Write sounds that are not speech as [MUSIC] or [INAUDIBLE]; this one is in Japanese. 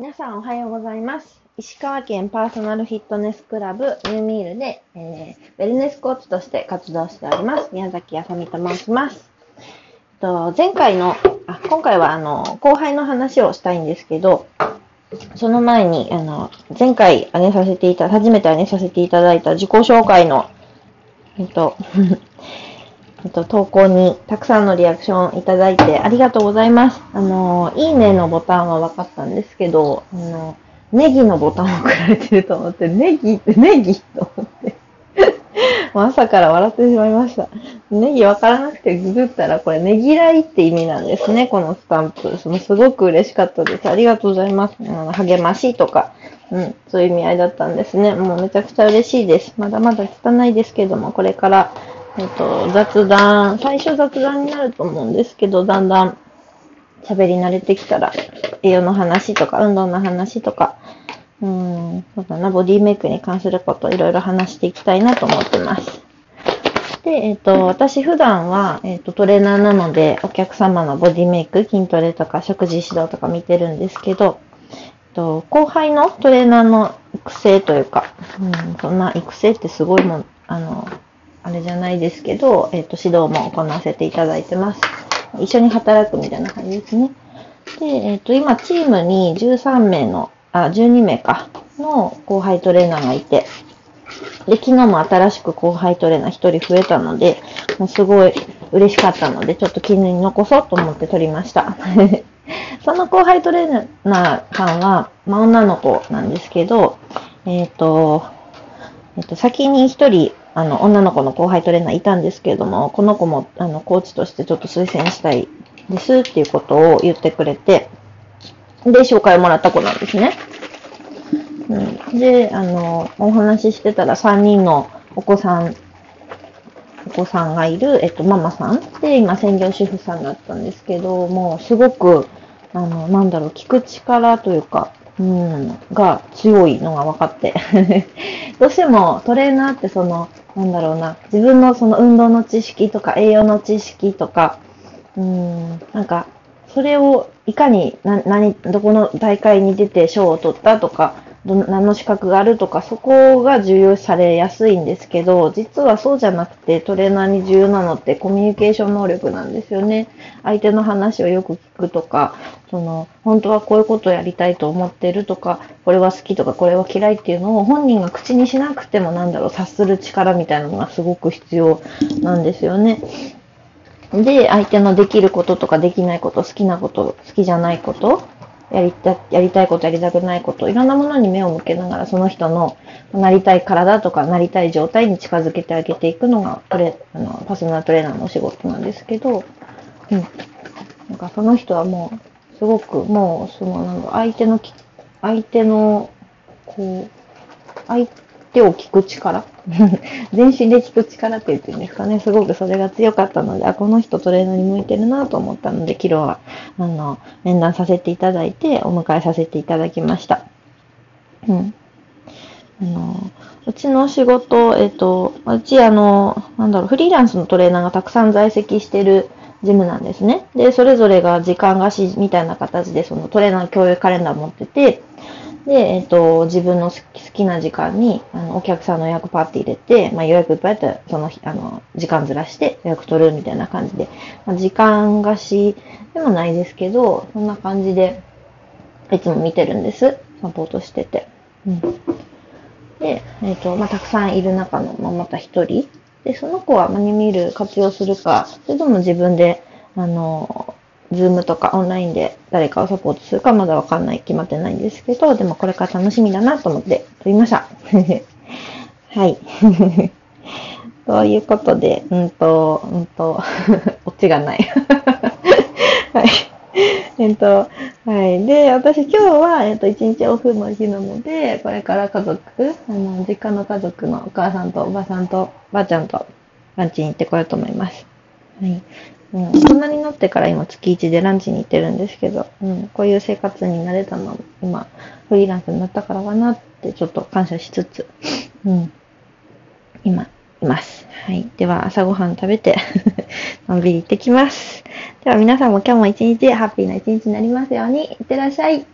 皆さんおはようございます。石川県パーソナルフィットネスクラブニューミールで、えー、ウェルネスコーチとして活動しております。宮崎あさみと申します。と前回の、あ、今回はあの、後輩の話をしたいんですけど、その前に、あの、前回あげさせていた、初めてあげさせていただいた自己紹介の、えっと、えっと、投稿にたくさんのリアクションいただいてありがとうございます。あの、いいねのボタンは分かったんですけど、あの、ネギのボタンを送られてると思って、ネギってネギと思って。[LAUGHS] もう朝から笑ってしまいました。ネギ分からなくてググったらこれネギらいって意味なんですね、このスタンプ。そのすごく嬉しかったです。ありがとうございます。あの励ましとか、うん、そういう意味合いだったんですね。もうめちゃくちゃ嬉しいです。まだまだ汚いですけども、これからえっと、雑談、最初雑談になると思うんですけど、だんだん喋り慣れてきたら、栄養の話とか、運動の話とか、うん、そうだな、ボディメイクに関すること、いろいろ話していきたいなと思ってます。で、えっと、私普段は、えっと、トレーナーなので、お客様のボディメイク、筋トレとか、食事指導とか見てるんですけど、えっと、後輩のトレーナーの育成というか、うん、そんな育成ってすごいもん、あの、あれじゃないですけど、えっ、と、指導も行わせていただいてます。一緒に働くみたいな感じですね。で、えっ、と、今、チームに13名の、あ、12名か、の後輩トレーナーがいて、で、昨日も新しく後輩トレーナー1人増えたので、もうすごい嬉しかったので、ちょっと記念に残そうと思って取りました。[LAUGHS] その後輩トレーナーさんは、まあ、女の子なんですけど、えっ、と、えっ、と、先に1人、あの、女の子の後輩トレーナーいたんですけれども、この子も、あの、コーチとしてちょっと推薦したいですっていうことを言ってくれて、で、紹介をもらった子なんですね。うん、で、あの、お話ししてたら3人のお子さん、お子さんがいる、えっと、ママさんで、今、専業主婦さんだったんですけど、もう、すごく、あの、なんだろう、聞く力というか、うん、が強いのが分かって。[LAUGHS] どうしてもトレーナーってその、なんだろうな、自分のその運動の知識とか栄養の知識とか、うん、なんか、それをいかに、な、何、どこの大会に出て賞を取ったとか、何の資格があるとか、そこが重要視されやすいんですけど、実はそうじゃなくて、トレーナーに重要なのってコミュニケーション能力なんですよね。相手の話をよく聞くとか、その、本当はこういうことをやりたいと思ってるとか、これは好きとか、これは嫌いっていうのを本人が口にしなくてもなんだろう、察する力みたいなのがすごく必要なんですよね。で、相手のできることとかできないこと、好きなこと、好きじゃないこと、やりたやりたいこと、やりたくないこと、いろんなものに目を向けながら、その人のなりたい体とか、なりたい状態に近づけてあげていくのが、これ、あの、パーソナルトレーナーのお仕事なんですけど、うん。なんかその人はもう、すごく、もう、その、なんか、相手の、相手の、こう、相手を聞く力 [LAUGHS] 全身で聞く力って言ってるんですかね。すごくそれが強かったので、あ、この人トレーナーに向いてるなと思ったので、昨日は、あの、面談させていただいて、お迎えさせていただきました。うん。あの、うちの仕事、えっと、うちあの、なんだろう、フリーランスのトレーナーがたくさん在籍してるジムなんですね。で、それぞれが時間貸しみたいな形で、そのトレーナー共有カレンダー持ってて、で、えっと、自分の好きな時間に、あの、お客さんの予約パーって入れて、まあ予約いっぱいあったら、その日、あの、時間ずらして予約取るみたいな感じで、まあ、時間貸しでもないですけど、そんな感じで、いつも見てるんです。サポートしてて。うん。で、えっ、と、まあ、たくさんいる中の、まあ、また一人。で、その子はマニミール活用するか、それとも自分で、あの、ズームとかオンラインで誰かをサポートするかまだわかんない、決まってないんですけど、でもこれから楽しみだなと思って撮りました。[LAUGHS] はい。[LAUGHS] ということで、うんと、うんと、[LAUGHS] オチがない。はい。えっと、はい。で、私今日は、えっと、一日オフの日なので、これから家族、あの、実家の家族のお母さんとおばさんとばあちゃんとランチに行ってこようと思います。はい。うん、大人になってから今月1でランチに行ってるんですけど、うん、こういう生活に慣れたのは今、フリーランスになったからかなってちょっと感謝しつつ、うん、今、います。はい。では、朝ごはん食べて、[LAUGHS] のんびり行ってきます。では、皆さんも今日も一日、ハッピーな一日になりますように、いってらっしゃい。